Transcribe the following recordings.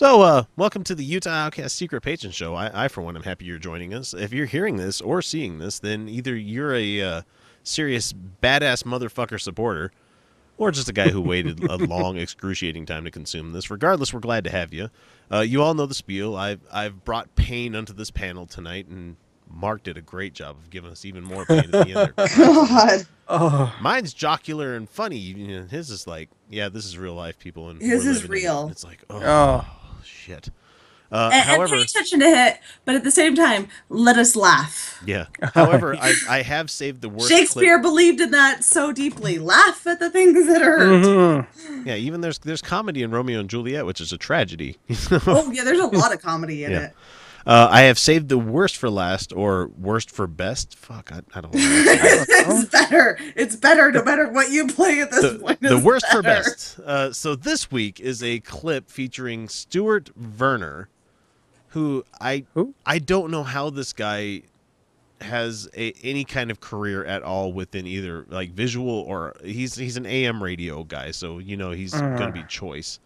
So, uh, welcome to the Utah Outcast Secret Patron Show. I, I, for one, am happy you're joining us. If you're hearing this or seeing this, then either you're a uh, serious badass motherfucker supporter, or just a guy who waited a long, excruciating time to consume this. Regardless, we're glad to have you. Uh, you all know the spiel. I've I've brought pain onto this panel tonight, and Mark did a great job of giving us even more pain at the end. God. Oh. Mine's jocular and funny. You know, his is like, yeah, this is real life, people, and his is real. It. It's like, oh. oh shit. Uh, and, however, and touching to hit, but at the same time, let us laugh. Yeah. However, I, I have saved the worst. Shakespeare clip. believed in that so deeply. Laugh at the things that hurt. Mm-hmm. Yeah. Even there's there's comedy in Romeo and Juliet, which is a tragedy. oh yeah, there's a lot of comedy in yeah. it. Uh, I have saved the worst for last or worst for best. Fuck, I, I don't know. it's better. It's better no matter what you play at this the, point. The worst better. for best. Uh, so this week is a clip featuring Stuart Verner, who I who? I don't know how this guy has a, any kind of career at all within either like visual or he's he's an AM radio guy, so you know he's uh. gonna be choice.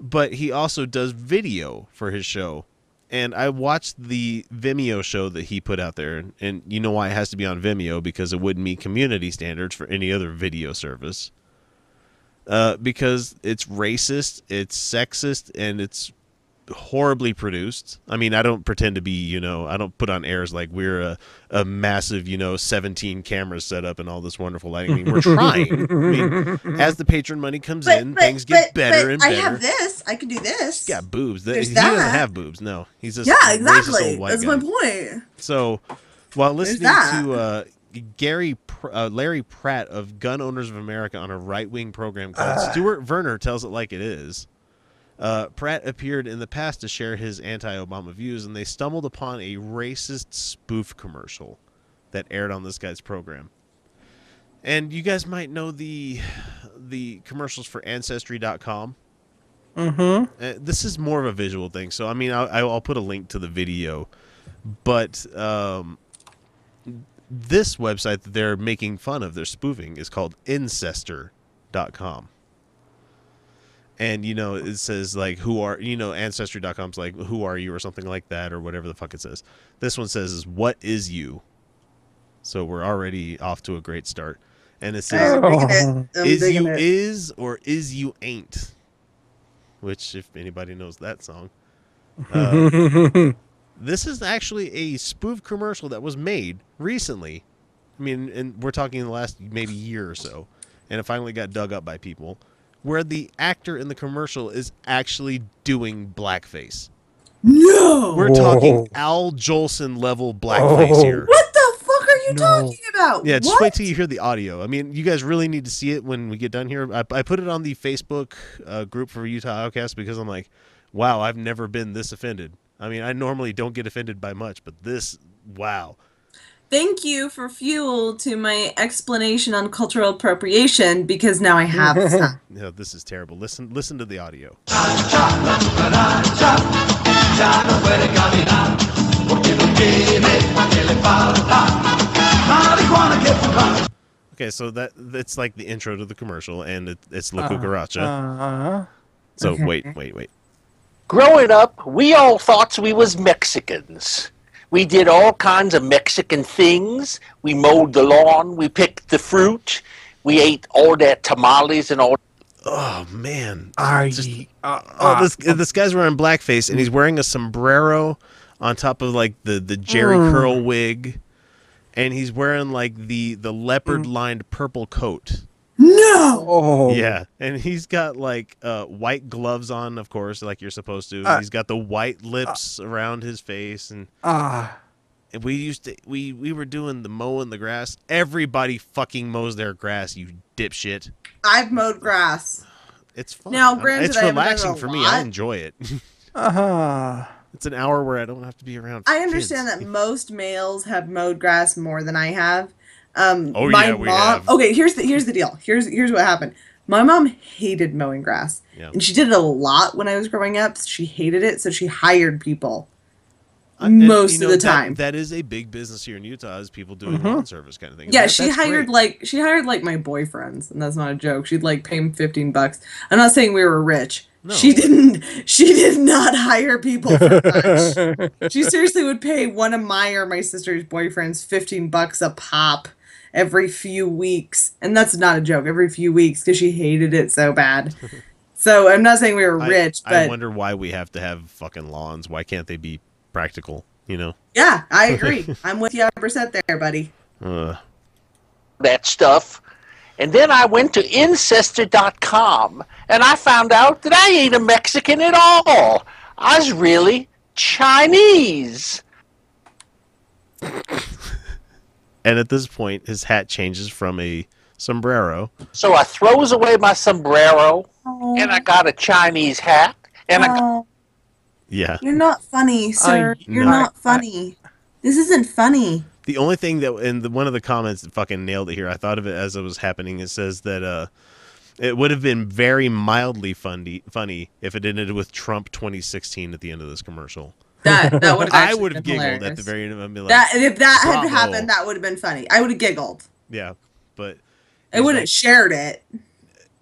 But he also does video for his show and I watched the Vimeo show that he put out there, and you know why it has to be on Vimeo because it wouldn't meet community standards for any other video service. Uh, because it's racist, it's sexist, and it's horribly produced. I mean, I don't pretend to be, you know, I don't put on airs like we're a, a massive, you know, 17 cameras set up and all this wonderful lighting. I mean, we're trying. I mean, as the patron money comes but, in, but, things get but, better and better. I have this. I can do this. He's got boobs. There's he that. doesn't have boobs. No, he's just yeah, exactly. That's guy. my point. So, while listening to uh, Gary uh, Larry Pratt of Gun Owners of America on a right wing program called uh. Stuart Verner tells it like it is. Uh, Pratt appeared in the past to share his anti Obama views, and they stumbled upon a racist spoof commercial that aired on this guy's program. And you guys might know the the commercials for Ancestry.com. Mm-hmm. Uh, this is more of a visual thing, so I mean, I'll, I'll put a link to the video, but um, this website that they're making fun of, they're spoofing, is called Incester.com and you know it says like who are you know ancestry.com's like who are you or something like that or whatever the fuck it says. This one says is what is you? So we're already off to a great start. And it says oh. is you it. is or is you ain't? Which if anybody knows that song. Uh, this is actually a spoof commercial that was made recently. I mean and we're talking in the last maybe year or so. And it finally got dug up by people where the actor in the commercial is actually doing blackface. No, we're talking Al Jolson level blackface oh. here. What the fuck are you no. talking about? Yeah, just what? wait till you hear the audio. I mean, you guys really need to see it when we get done here. I, I put it on the Facebook uh, group for Utah Outcast because I'm like, wow, I've never been this offended. I mean, I normally don't get offended by much, but this, wow thank you for fuel to my explanation on cultural appropriation because now I have some. no, this is terrible. Listen, listen to the audio. Okay, so that that's like the intro to the commercial, and it, it's La Cucaracha. Uh, so okay. wait, wait, wait. Growing up, we all thought we was Mexicans. We did all kinds of Mexican things. We mowed the lawn. We picked the fruit. We ate all that tamales and all. Oh man! Are Just, you, uh, oh, this uh, this guy's wearing blackface and he's wearing a sombrero on top of like the the Jerry mm. curl wig, and he's wearing like the the leopard lined purple coat. No. Oh. Yeah, and he's got like uh, white gloves on, of course, like you're supposed to. Uh, he's got the white lips uh, around his face, and ah. And we used to we we were doing the mowing the grass. Everybody fucking mows their grass, you dipshit. I've mowed grass. It's fun. Now, granted, it's relaxing for lot. me. I enjoy it. uh huh. It's an hour where I don't have to be around. I understand kids. that most males have mowed grass more than I have um, oh my yeah, we mom. Have. Okay, here's the here's the deal. Here's here's what happened. My mom hated mowing grass, yeah. and she did it a lot when I was growing up. She hated it, so she hired people uh, most know, of the time. That is a big business here in Utah. Is people doing mm-hmm. lawn service kind of thing. Yeah, that, she hired great. like she hired like my boyfriends, and that's not a joke. She'd like pay him fifteen bucks. I'm not saying we were rich. No. She didn't. She did not hire people for much. she seriously would pay one of my or my sister's boyfriends fifteen bucks a pop every few weeks, and that's not a joke. Every few weeks because she hated it so bad. So I'm not saying we were rich, I, but wonder why we have to have fucking lawns. Why can't they be practical? You know. yeah, I agree. I'm with you 100 percent there, buddy. Uh, that stuff. And then I went to Incester.com and I found out that I ain't a Mexican at all. I was really Chinese. and at this point, his hat changes from a sombrero. So I throws away my sombrero and I got a Chinese hat and I got Oh, Yeah. you're not funny, sir. you're no. not funny. this isn't funny. The only thing that in the, one of the comments that fucking nailed it here, I thought of it as it was happening. It says that uh, it would have been very mildly funny, funny if it ended with Trump 2016 at the end of this commercial. That that would I would have giggled at the very end. I'd be like, that if that had happened, that would have been funny. I would have giggled. yeah, but I would have shared it.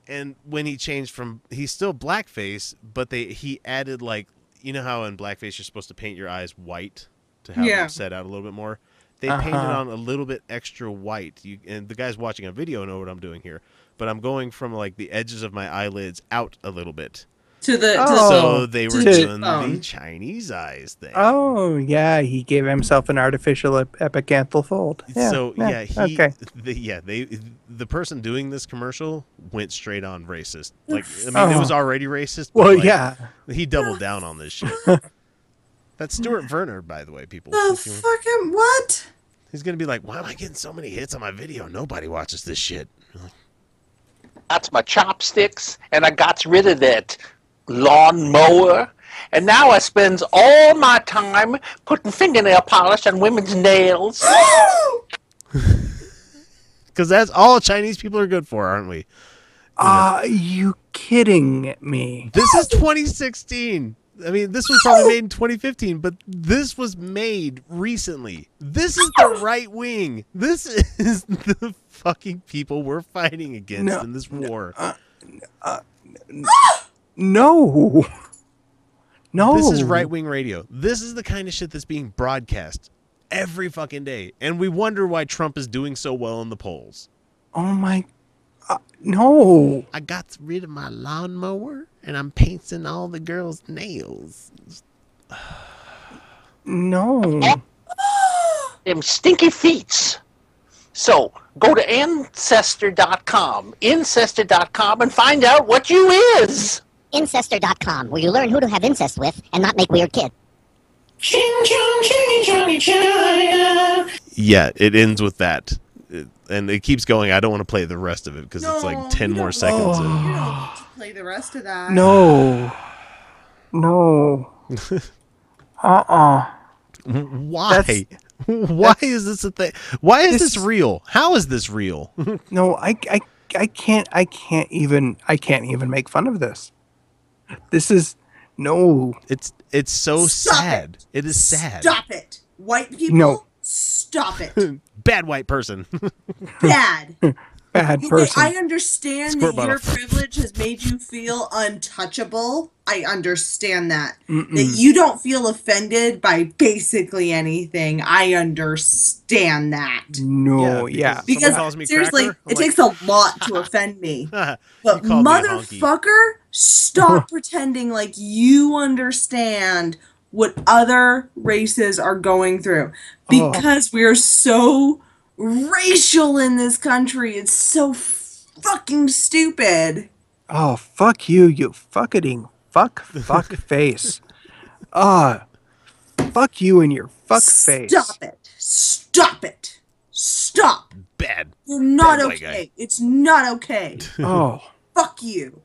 and when he changed from he's still blackface, but they he added like you know how in blackface you're supposed to paint your eyes white to have Yeah. them set out a little bit more. They painted Uh-huh. on a little bit extra white. You and the guys watching a video know what I'm doing here, but I'm going from like the edges of my eyelids out a little bit. To the to Oh. so they were the doing the. Chinese eyes thing. Oh yeah, he gave himself an artificial ep- epicanthal fold. Yeah, so yeah, he okay. the, yeah they the person doing this commercial went straight on racist. Like I mean, it Oh. was already racist. but, Well, like, yeah. he doubled down on this shit. That's Stuart Werner, by the way, people. the fucking what? He's gonna be like, "Why am I getting so many hits on my video? Nobody watches this shit." got my chopsticks and I got rid of that lawn mower. And now I spends all my time putting fingernail polish on women's nails. Because that's all Chinese people are good for, aren't we? Are you kidding me? This is 2016. I mean, this was probably made in 2015, but this was made recently. This is the right wing. This is the fucking people we're fighting against No, in this war. Uh, uh, no. No. This is right wing radio. This is the kind of shit that's being broadcast every fucking day. And we wonder why Trump is doing so well in the polls. Oh my. Uh, no. I got rid of my lawnmower and I'm painting all the girls' nails. No. Them stinky feet. So go to ancestor.com, ancestor.com, and find out what you is. Incester.com, where you learn who to have incest with and not make weird kids. Yeah, it ends with that. It- and it keeps going. I don't want to play the rest of it because it's like 10 more don't- seconds. in. You don't get to play the rest of that. No. No. Uh-uh. Why? Why is this a thing? Why is This- this real? How is this real? No, I, I, I can't, I can't even, I can't even make fun of this. This is, no. it's it's so Stop sad. it is sad. Stop it. White people. No. Stop it. Bad white person. Bad. Bad Okay, person. I understand Squirt that your privilege has made you feel untouchable. I understand that. That Mm-mm. you don't feel offended by basically anything. I understand that. No, Yeah, yeah. because- Because Someone calls me seriously, cracker? It like- takes a lot to offend me. But called me motherfucker, stop pretending like you understand what other races are going through. Oh. Because we are so racial in this country. It's so fucking stupid. Oh, fuck you, you fucking fuck fuck face. Ah, fuck you and your fuck face. Stop it. Stop it. Stop. Bad. You're not Bad okay. It's not okay. Oh, Fuck you.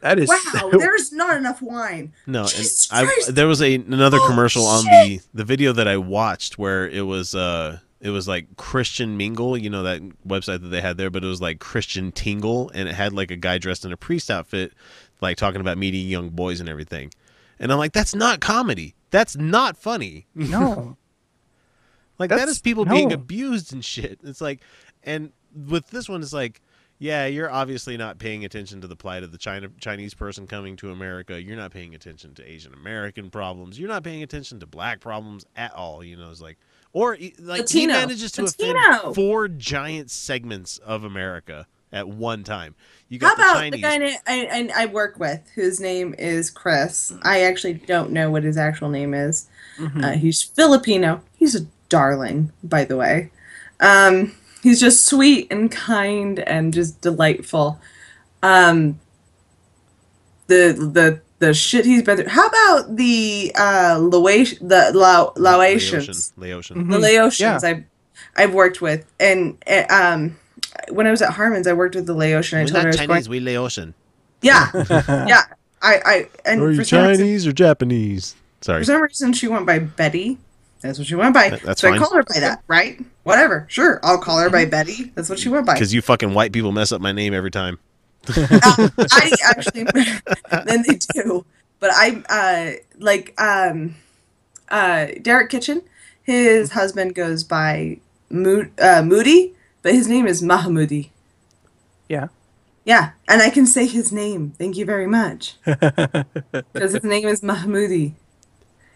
that is Wow, so- there's not enough wine. No, and I, there was a another Oh, commercial on the the video that I watched where it was uh it was like Christian Mingle, you know that website that they had there, but it was like Christian Tingle, and it had like a guy dressed in a priest outfit, like talking about meeting young boys and everything. And I'm like, that's not comedy. That's not funny. no. Like that That's- is people being abused and shit. It's like, and with this one, it's like, yeah, you're obviously not paying attention to the plight of the China Chinese person coming to America. You're not paying attention to Asian American problems. You're not paying attention to black problems at all. You know, it's like or like he Latino. manages to Latino. offend four giant segments of America at one time. You How got the about Chinese. the guy I, I, I work with, whose name is Chris? I actually don't know what his actual name is. Mhm. Uh, he's Filipino. He's a darling, by the way. Um, he's just sweet and kind and just delightful. Um, the the the shit he's been through. How about the uh, Laotian, the Lao, Laotians? Laotian. Mhm. the Laotians Yeah. I've I've worked with, and uh, um, when I was at Harmon's, I worked with the Laotian. I We're told her I was Chinese, going. we Laotian. Yeah, yeah. I I and Are you for some, reason, Chinese or Japanese? Sorry. for some reason she went by Betty. That's what she went by. That- that's so fine. I called her by that, right? Whatever. Sure, I'll call her by Betty. That's what she went by. Because you fucking white people mess up my name every time. Uh, I actually then they do. But I uh like um uh Derek Kitchen, his husband goes by Mo- uh, Moudi, but his name is Mahamoudi. Yeah. Yeah, and I can say his name. Thank you very much. Because his name is Mahmoudi.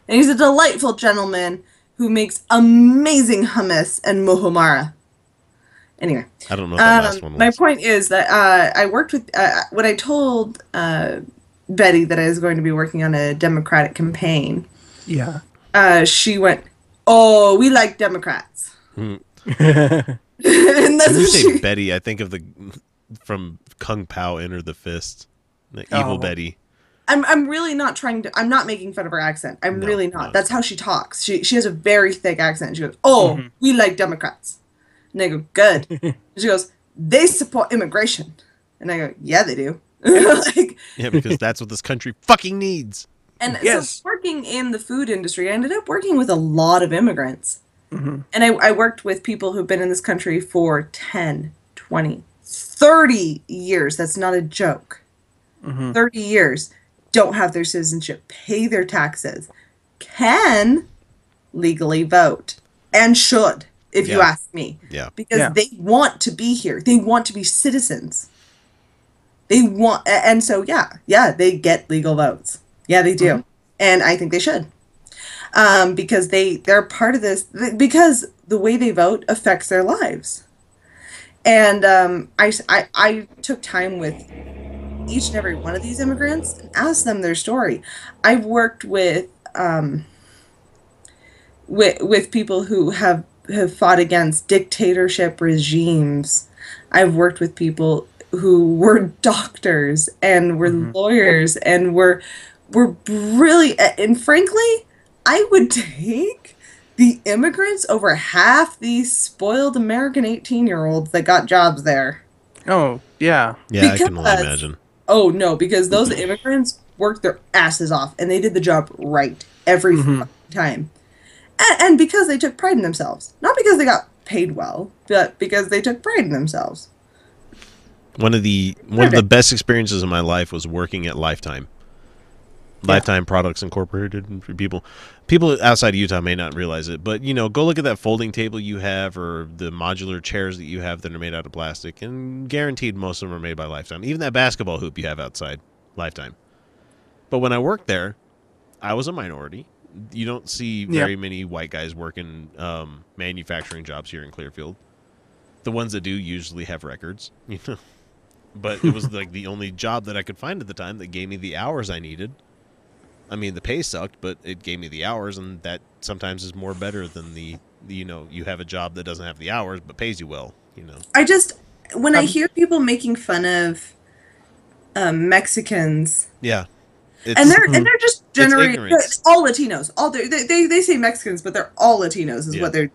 And he's a delightful gentleman who makes amazing hummus and muhammara. Anyway, I don't know what that last one um, was. my point is that uh, I worked with uh, when I told uh, Betty that I was going to be working on a Democratic campaign. Yeah. Uh, she went, "Oh, we like Democrats," and that's When you say she. Betty, I think of the from Kung Pow Enter the Fist, the Oh. evil Betty. I'm I'm really not trying to. I'm not making fun of her accent. I'm No, really not. no. That's how she talks. She she has a very thick accent. She goes, "Oh, Mhm. we like Democrats," and I go, "Good." and she goes, "They support immigration," and I go, "Yeah, they do." like, Yeah, because that's what this country fucking needs. and Yes. so working in the food industry, I ended up working with a lot of immigrants. Mhm. And I, I worked with people who've been in this country for 10, 20, 30 years. That's not a joke. Mhm. 30 years. Don't have their citizenship, pay their taxes, can legally vote, and should, if you ask me. Yeah. Because Yeah. they want to be here, they want to be citizens. They want, and so, yeah, yeah, they get legal votes. Yeah, they do. And I think they should um, because they they're part of this because the way they vote affects their lives and um, i i took time with each and every one of these immigrants and asked them their story i've worked with um, with with people who have have fought against dictatorship regimes i've worked with people who were doctors and were Mhm. lawyers and were were really and frankly i would take the immigrants over half these spoiled american 18 year olds that got jobs there Oh, yeah. Yeah, I can only imagine. oh no because those immigrants worked their asses off and they did the job right every Mhm. time and, and because they took pride in themselves not because they got paid well but because they took pride in themselves One of the one of the best experiences of my life was working at Lifetime. Lifetime Products Incorporated for people people outside of Utah may not realize it, but you know, go look at that folding table you have or the modular chairs that you have that are made out of plastic and guaranteed most of them are made by Lifetime. Even that basketball hoop you have outside, Lifetime. But when I worked there, I was a minority. You don't see Yeah. very many white guys working um, manufacturing jobs here in Clearfield. The ones that do usually have records, you know. But it was like the only job that I could find at the time that gave me the hours I needed. I mean, the pay sucked, but it gave me the hours, and that sometimes is more better than the, the you know you have a job that doesn't have the hours but pays you well. You know. i just when i Um, hear people making fun of um, mexicans Yeah. It's, and they're and they're just generating all Latinos. All they, they they say Mexicans, but they're all Latinos is Yeah. what they're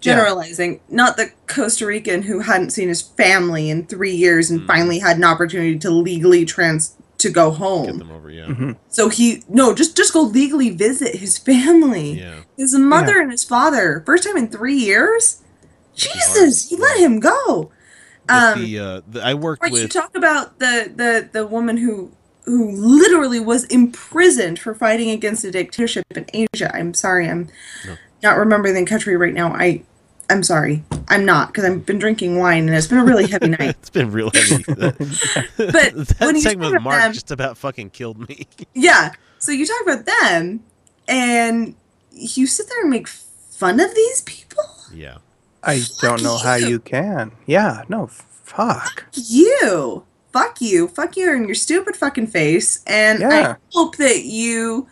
generalizing. Not the Costa Rican who hadn't seen his family in three years and Mm. finally had an opportunity to legally trans to go home. get home. them over. Yeah. Mhm. So he no, just just go legally visit his family. Yeah. His mother and his father. First time in three years. Jesus, he let him go. But Um, the, uh, the I worked Right, you talk about the the the woman who who literally was imprisoned for fighting against a dictatorship in Asia. I'm sorry, I'm No. not remembering the country right now. I I'm sorry. I'm not because I've been drinking wine and it's been a really heavy night. it's been real heavy. That, But that when segment with Mark them, just about fucking killed me. yeah. So you talk about them, and you sit there and make fun of these people. yeah. I don't know how you. you can. Yeah, no, fuck. You, fuck you, fuck you, and your stupid fucking face. And Yeah. I hope that you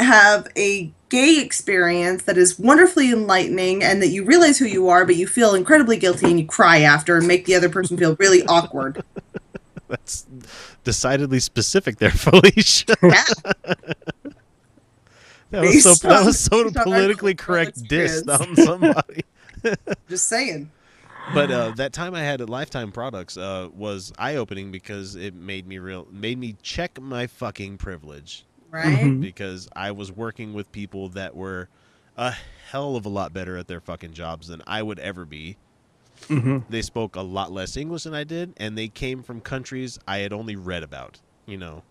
have a gay experience that is wonderfully enlightening, and that you realize who you are, but you feel incredibly guilty and you cry after and make the other person feel really awkward. That's decidedly specific there, Felicia. Yeah. That was so that was so based on our politically correct diss on somebody. Just saying. But uh, that time I had at Lifetime Products uh, was eye opening because it made me real made me check my fucking privilege Right? Mhm. because I was working with people that were a hell of a lot better at their fucking jobs than I would ever be. hmm They spoke a lot less English than I did, and they came from countries I had only read about. You know,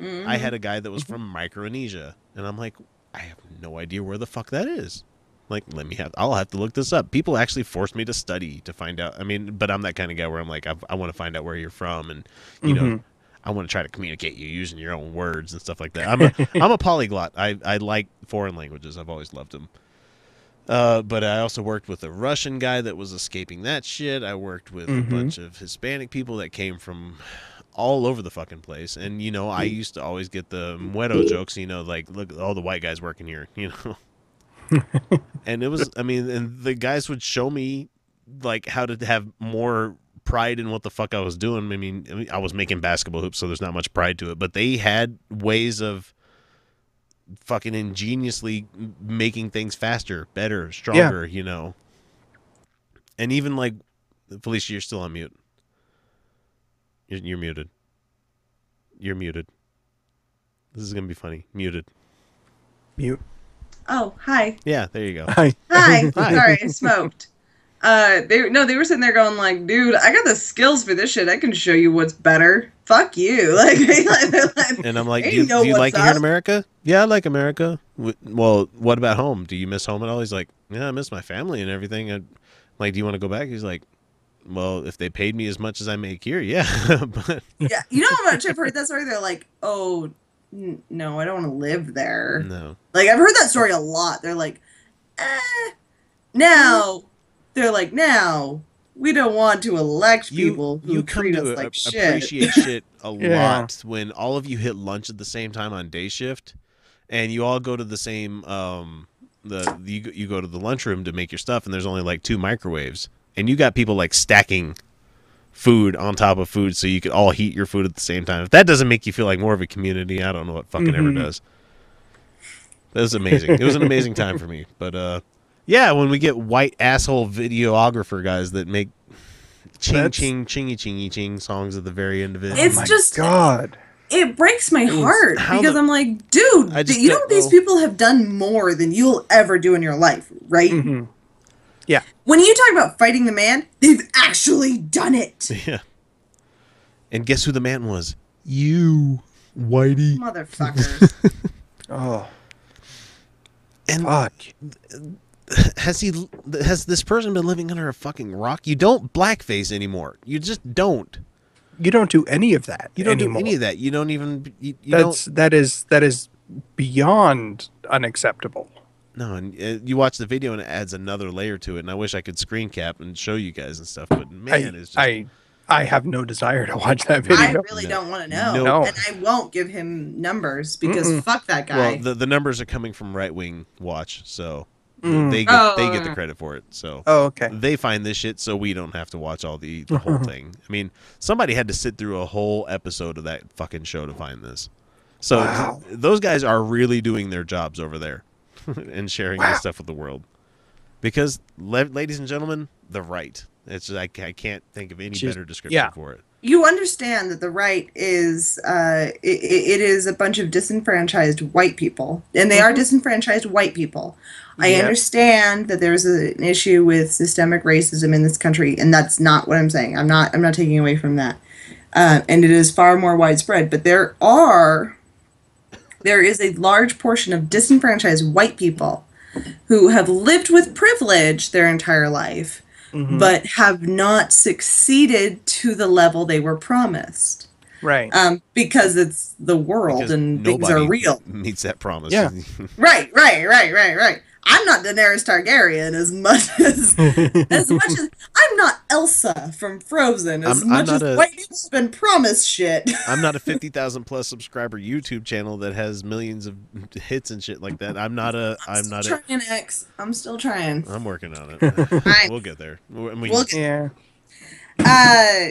Mhm. I had a guy that was from Micronesia, and I'm like, I have no idea where the fuck that is. Like, let me have. I'll have to look this up. People actually forced me to study to find out. I mean, but I'm that kind of guy where I'm like, I, I want to find out where you're from, and you know, Mhm. I want to try to communicate you using your own words and stuff like that. I'm a I'm a polyglot. I I like foreign languages. I've always loved them. Uh, but I also worked with a Russian guy that was escaping that shit. I worked with Mhm. a bunch of Hispanic people that came from all over the fucking place. And you know, I used to always get the muerto jokes. You know, like look, all the white guys working here. You know, and it was. I mean, and the guys would show me like how to have more pride in what the fuck I was doing. I mean, I mean, I was making basketball hoops, so there's not much pride to it. But they had ways of fucking ingeniously making things faster, better, stronger. You know, and even like Felicia, you're still on mute. You're, you're muted. You're muted. This is gonna be funny. Muted. Mute. Oh, hi. Yeah, there you go. Hi. Hi. Hi. Sorry, I smoked. Uh, they no, they were sitting there going like, "Dude, I got the skills for this shit. I can show you what's better. Fuck you." Like, like And I'm like, do you, know do you like it here in. America? Yeah, I like America. Well, what about home? Do you miss home at all? He's like, yeah, I miss my family and everything. I'm like, do you want to go back? He's like, well, if they paid me as much as I make here, yeah. but yeah, you know how much I've heard that story. They're like, "Oh, n- no, I don't want to live there." no. Like I've heard that story a lot. They're like, eh. Now they're like, now we don't want to elect You, people who you come treat to us a- like shit. appreciate shit a Yeah. lot when all of you hit lunch at the same time on day shift and you all go to the same um the you, you go to the lunchroom to make your stuff and there's only like two microwaves and you got people like stacking food on top of food so you could all heat your food at the same time if that doesn't make you feel like more of a community i don't know what fucking ever Mhm. does that was amazing it was an amazing time for me but uh yeah when we get white asshole videographer guys that make ching That's- ching chingy chingy ching songs at the very end of it It's oh my just- God. it breaks my was- heart because the- I'm like, dude, you know don't these people have done more than you'll ever do in your life, right? Mhm. When you talk about fighting the man, they've actually done it, Yeah. And guess who the man was? You, Whitey. motherfuckers. Oh, And fuck. has he? Has this person been living under a fucking rock? You don't blackface anymore. You just don't. You don't do any of that. You don't anymore. do any of that. You don't even. You, you That's don't. that is that is beyond unacceptable. No, and uh, you watch the video and it adds another layer to it. And I wish I could screen cap and show you guys and stuff. But man, I, it's just. I I have no desire to watch that video. I really No. don't want to know, No. and I won't give him numbers because Mm-mm. fuck that guy. well, the, the numbers are coming from Right Wing Watch, so Mm. they get Oh, they get the credit for it. So Oh, okay. they find this shit so we don't have to watch all the, the whole thing. I mean, somebody had to sit through a whole episode of that fucking show to find this. So Wow. th- those guys are really doing their jobs over there and sharing Wow. this stuff with the world. Because, le- ladies and gentlemen, the right. It's just, I, I can't think of any Just- better description yeah. for it. you understand that the right is uh, it, it is a bunch of disenfranchised white people, and they are disenfranchised white people. I Yeah. understand that there's a, an issue with systemic racism in this country, and that's not what I'm saying. I'm not. I'm not taking away from that, uh, and it is far more widespread. But there are, there is a large portion of disenfranchised white people who have lived with privilege their entire life, Mhm. but have not succeeded to the level they were promised. right. Um, because it's the world Because and things are real. Meets that promise. Yeah. Right, right, right, right, right. I'm not Daenerys Targaryen as much as as much as I'm not Elsa from Frozen. As I'm- I'm much not as a- white people have been promised shit. I'm not a fifty thousand plus subscriber YouTube channel that has millions of hits and shit like that. I'm not a. I'm not still a. trying X. I'm still trying. I'm working on it. Fine. we'll get there. I mean, We'll yeah. Uh,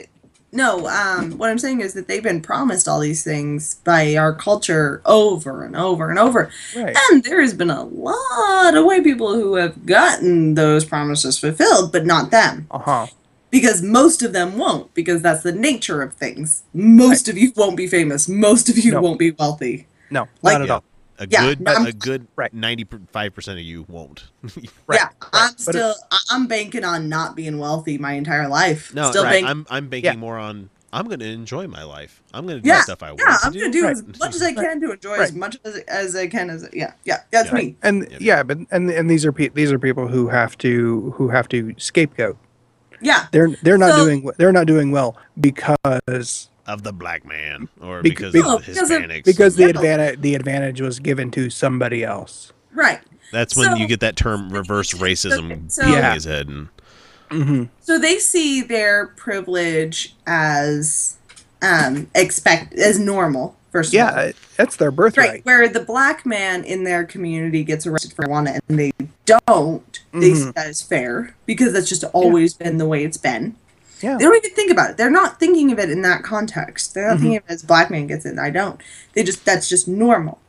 no. Um, what I'm saying is that they've been promised all these things by our culture over and over and over, Right. and there has been a lot of white people who have gotten those promises fulfilled, but not them. Uh huh. because most of them won't because that's the nature of things most of you won't be famous most of you No. won't be wealthy No, Like- not at all. A Yeah, good, I'm- a good Right. ninety five percent of you won't. Right. yeah i'm But it- still I- i'm banking on not being wealthy my entire life no, still right. banking I'm I'm banking Yeah. more on. I'm going to enjoy my life. I'm going to do Yeah, stuff I want yeah i'm gonna do Right. as much as i can to enjoy as much as, as i can as yeah yeah that's Yeah. me And Yeah. yeah, but and and these are pe- these are people who have to who have to scapegoat. yeah They're they're not So- doing they're not doing well because of the black man or Bec- because bec- of No, the because of- Hispanics. because the Yeah. advantage the advantage was given to somebody else. right That's when So- you get that term reverse racism so- coming Yeah. his head. And Mm-hmm. so they see their privilege as um expect as normal first of all Yeah, that's their birthright. Right, where the black man in their community gets arrested for marijuana and they don't, they see that as fair because that's just always been the way it's been. Yeah. They don't even think about it. They're not thinking of it in that context. They're not thinking of it as black man gets it and I don't. They just that's just normal.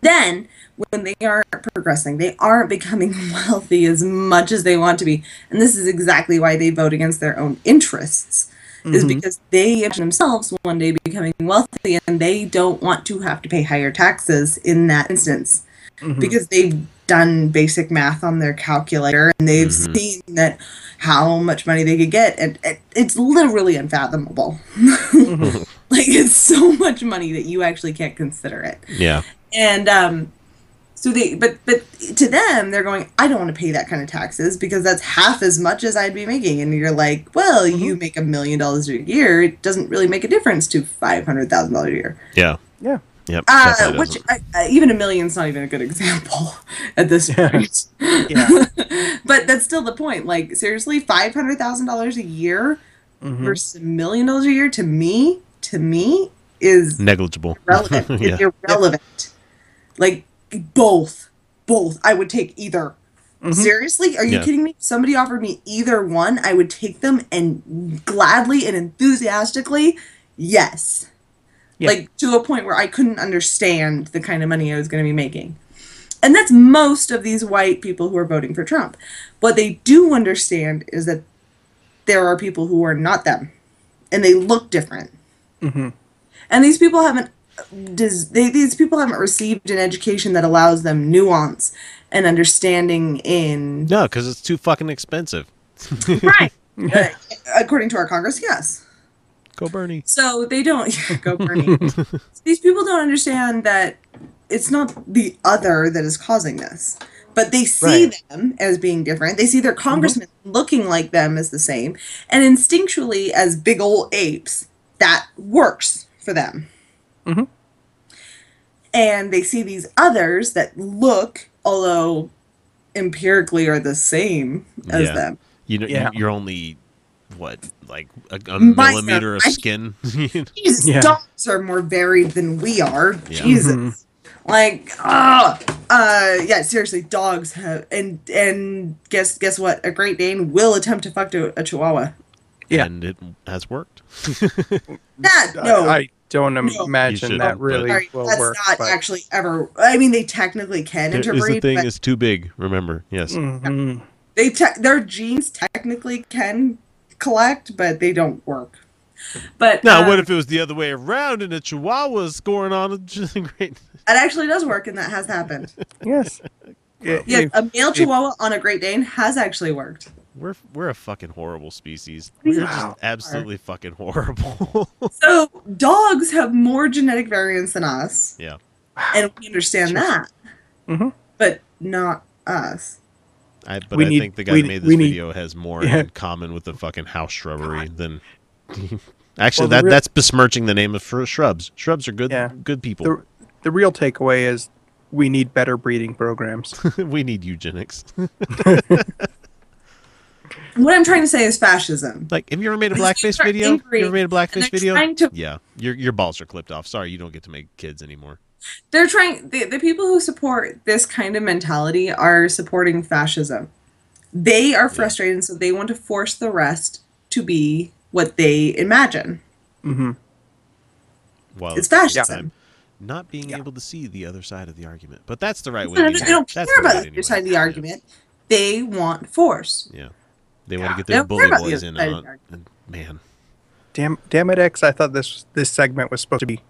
Then when they aren't progressing, they aren't becoming wealthy as much as they want to be. And this is exactly why they vote against their own interests is Mhm. because they imagine themselves one day becoming wealthy and they don't want to have to pay higher taxes in that instance Mhm. because they've done basic math on their calculator and they've Mhm. seen that how much money they could get and and it's literally unfathomable. Mhm. like it's so much money that you actually can't consider it. Yeah, and um so they but but to them they're going i don't want to pay that kind of taxes because that's half as much as i'd be making. And you're like well you make a million dollars a year it doesn't really make a difference to $500000 a year. Yeah, Yeah. Yep. uh, which doesn't. uh, uh, even a million's not even a good example at this point Yeah. but that's still the point like seriously $500000 a year Mhm. versus a million dollars a year to me to me is negligible. irrelevant. yeah, irrelevant. Like both, both. I would take either. Mhm. Seriously, are you Yeah. kidding me? Somebody offered me either one, I would take them and gladly and enthusiastically, yes. Yeah. Like to a point where I couldn't understand the kind of money I was going to be making. And that's most of these white people who are voting for Trump. What they do understand is that there are people who are not them and they look different Mhm. and these people haven't does they, these people haven't received an education that allows them nuance and understanding in no, because it's too fucking expensive. right Uh, according to our congress yes Go Bernie. so they don't go bernie these people don't understand that it's not the other that is causing this but they see Right. them as being different they see their congressmen looking like them as the same and instinctually as big old apes that works for them Mhm. and they see these others that look although empirically are the same as Yeah. them You know, Yeah. you're only what, like a, a millimeter of skin. Jesus, Yeah. dogs are more varied than we are. Yeah. Jesus. Mhm. Like, ah, uh, yeah, seriously, dogs have, and and guess guess what? A Great Dane will attempt to fuck to a Chihuahua. Yeah. and it has worked. That no, I, I don't No. imagine You that really sorry, will that's work. not but- actually ever. I mean, they technically can There is the thing but is too big. Remember, yes. Mhm. they te- their genes technically can collect, but they don't work. But Now, um, what if it was the other way around and a Chihuahua scoring on a great? it actually does work, and that has happened. Yes. Yeah, Yes, if- a male if- Chihuahua on a Great Dane has actually worked. We're we're a fucking horrible species. We're Wow. just absolutely fucking horrible. So dogs have more genetic variants than us, yeah. and we understand that. Mhm. But not us. I, but We I need- think the guy we- that made this we need- video has more Yeah. in common with the fucking house shrubbery than. Actually, Well, that real- that's besmirching the name of fr- shrubs. Shrubs are good, Yeah. good people. The the real takeaway is we need better breeding programs. we need eugenics. What I'm trying to say is fascism. like, have you ever made a blackface video? angry, You ever made a blackface video? to- Yeah, your your balls are clipped off. Sorry, you don't get to make kids anymore. They're trying. The, the people who support this kind of mentality are supporting fascism. They are frustrated, so they want to force the rest to be what they imagine. Mm-hmm. While It's at the same fascism. time Not being Yeah. able to see the other side of the argument, but that's the right way. To do they don't it. That's care the about the other side of the Yeah. argument. They want force. Yeah, they want to get their bully about the boys in on. And man, Damn, damn it, X! I thought this this segment was supposed to be.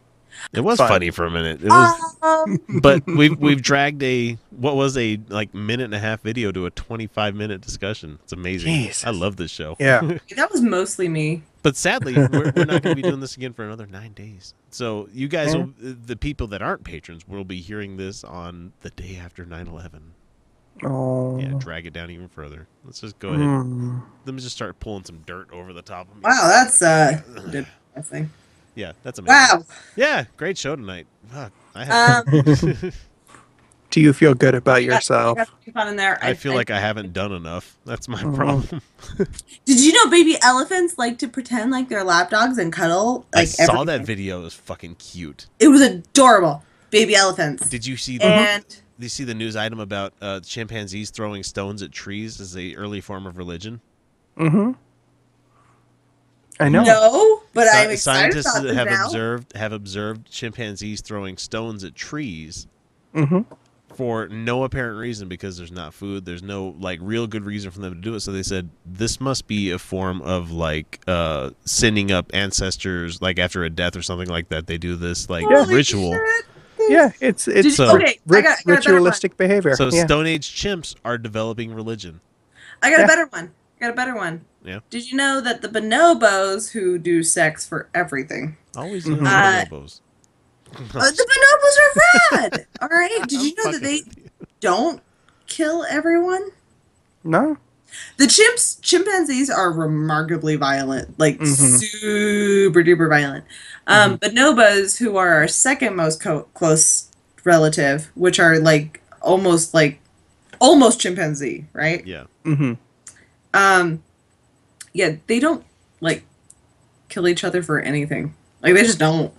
It was Fun. funny for a minute. It was, Um, but we've we've dragged a what was a like minute and a half video to a 25 minute discussion. It's amazing. Jesus. I love this show. Yeah, that was mostly me. But sadly, we're, we're not going to be doing this again for another nine days. So you guys, Yeah. will, the people that aren't patrons, will be hearing this on the day after 9/11. oh, Yeah, drag it down even further. Let's just go ahead. Mm. Let me just start pulling some dirt over the top of me. Wow, that's uh depressing. Yeah, that's amazing. Wow. Yeah, great show tonight. Fuck, I had. Um, Do you feel good about yourself? got fun in there. I feel like I haven't done enough. That's my Mhm. problem. Did you know baby elephants like to pretend like they're lapdogs and cuddle? I Like saw that video. It was fucking cute. It was adorable. Baby elephants. Did you see the? and Did you see the news item about uh, chimpanzees throwing stones at trees as a early form of religion? Mm-hmm. I know. no, but Sci- I'm excited Scientists about have now. observed have observed chimpanzees throwing stones at trees Mm-hmm. for no apparent reason because there's not food. There's no like real good reason for them to do it. So they said this must be a form of like uh sending up ancestors like after a death or something like that. They do this like Holy ritual. shit. Yeah, it's it's So- okay, I got- I got a better one. ritualistic behavior. So yeah. Stone Age chimps are developing religion. I got Yeah. a better one. I got a better one. Yeah. Did you know that the bonobos who do sex for everything? Always Mhm. mm Uh, bonobos. Uh, the bonobos are rad. All right. Did you know that they fucking with you. don't kill everyone? no. The chimps, chimpanzees are remarkably violent, like Mhm. super duper violent. Um, Bonobos, who are our second most co- close relative, which are like almost like almost chimpanzee, right? Yeah. Mm-hmm. Um, yeah, they don't like kill each other for anything. Like they just don't.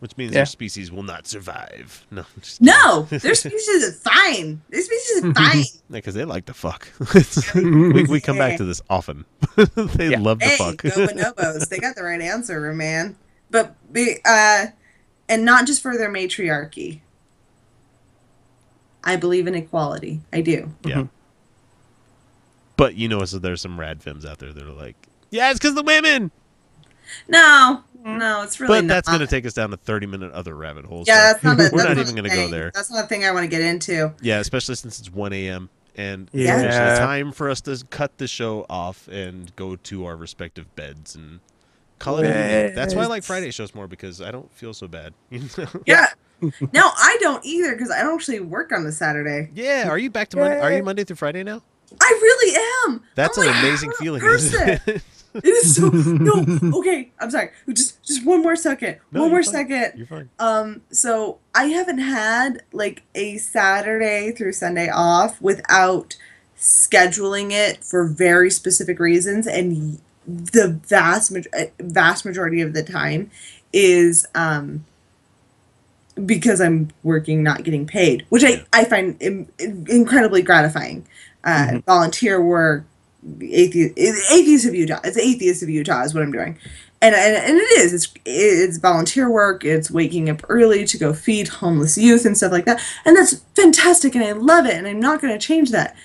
Which means Yeah. their species will not survive. No. No, their species is fine. Their species is fine. because they like to fuck. we, we come back to this often. they Yeah. love to hey, fuck. go bonobos. they got the right answer, man. But be uh, and not just for their matriarchy. I believe in equality. I do. yeah. But you know, so there's some rad femmes out there that are like, yeah, it's because the women. No, no, it's really but that's going to take us down to 30 minute other rabbit holes. Yeah, so that's not. A, we're that's not not even going to go there. That's not a thing I want to get into. Yeah, especially since it's 1 a.m. and Yeah. there's Yeah. time for us to cut the show off and go to our respective beds and call it. a. That's why I like Friday shows more because I don't feel so bad. Yeah. no, I don't either because I don't actually work on the Saturday. Yeah, are you back to Monday? Are you Monday through Friday now? I really am. That's I'm an like, amazing feeling. person. It? Is so no. Okay, I'm sorry. Just just one more second. No, one more fine. second. You're fine. Um, so I haven't had like a Saturday through Sunday off without scheduling it for very specific reasons, and the vast uh, vast majority of the time is um because I'm working, not getting paid, which I I find Im- incredibly gratifying. Uh, Volunteer work, atheist, of Utah. It's atheist of Utah is what I'm doing and, and and it is it's it's volunteer work it's waking up early to go feed homeless youth and stuff like that and that's fantastic and i love it and i'm not going to change that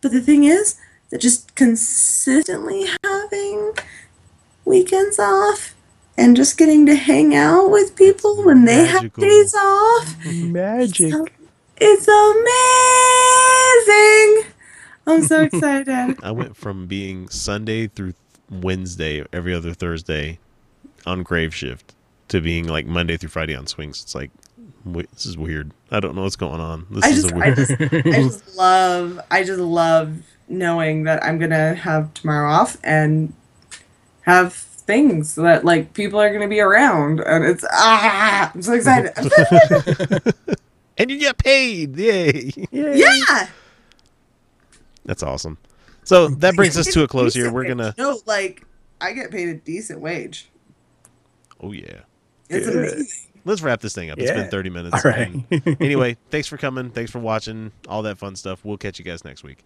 but the thing is that just consistently having weekends off and just getting to hang out with people when they Magical. have days off Magic. it's amazing i'm so excited I went from being Sunday through Wednesday, every other Thursday on grave shift, to being like Monday through Friday on swings. It's like we- this is weird. I don't know what's going on. This I is just, a I weird. just, I just love, I just love knowing that I'm gonna have tomorrow off and have things that like people are gonna be around, and it's ah, I'm so excited. and you get paid. Yay! yeah. That's awesome. So that brings us to a close here. We're gonna. no, like I get paid a decent wage. Oh yeah. It's Good. amazing. Let's wrap this thing up. It's been 30 minutes. All right. Anyway, thanks for coming. Thanks for watching. All that fun stuff. We'll catch you guys next week.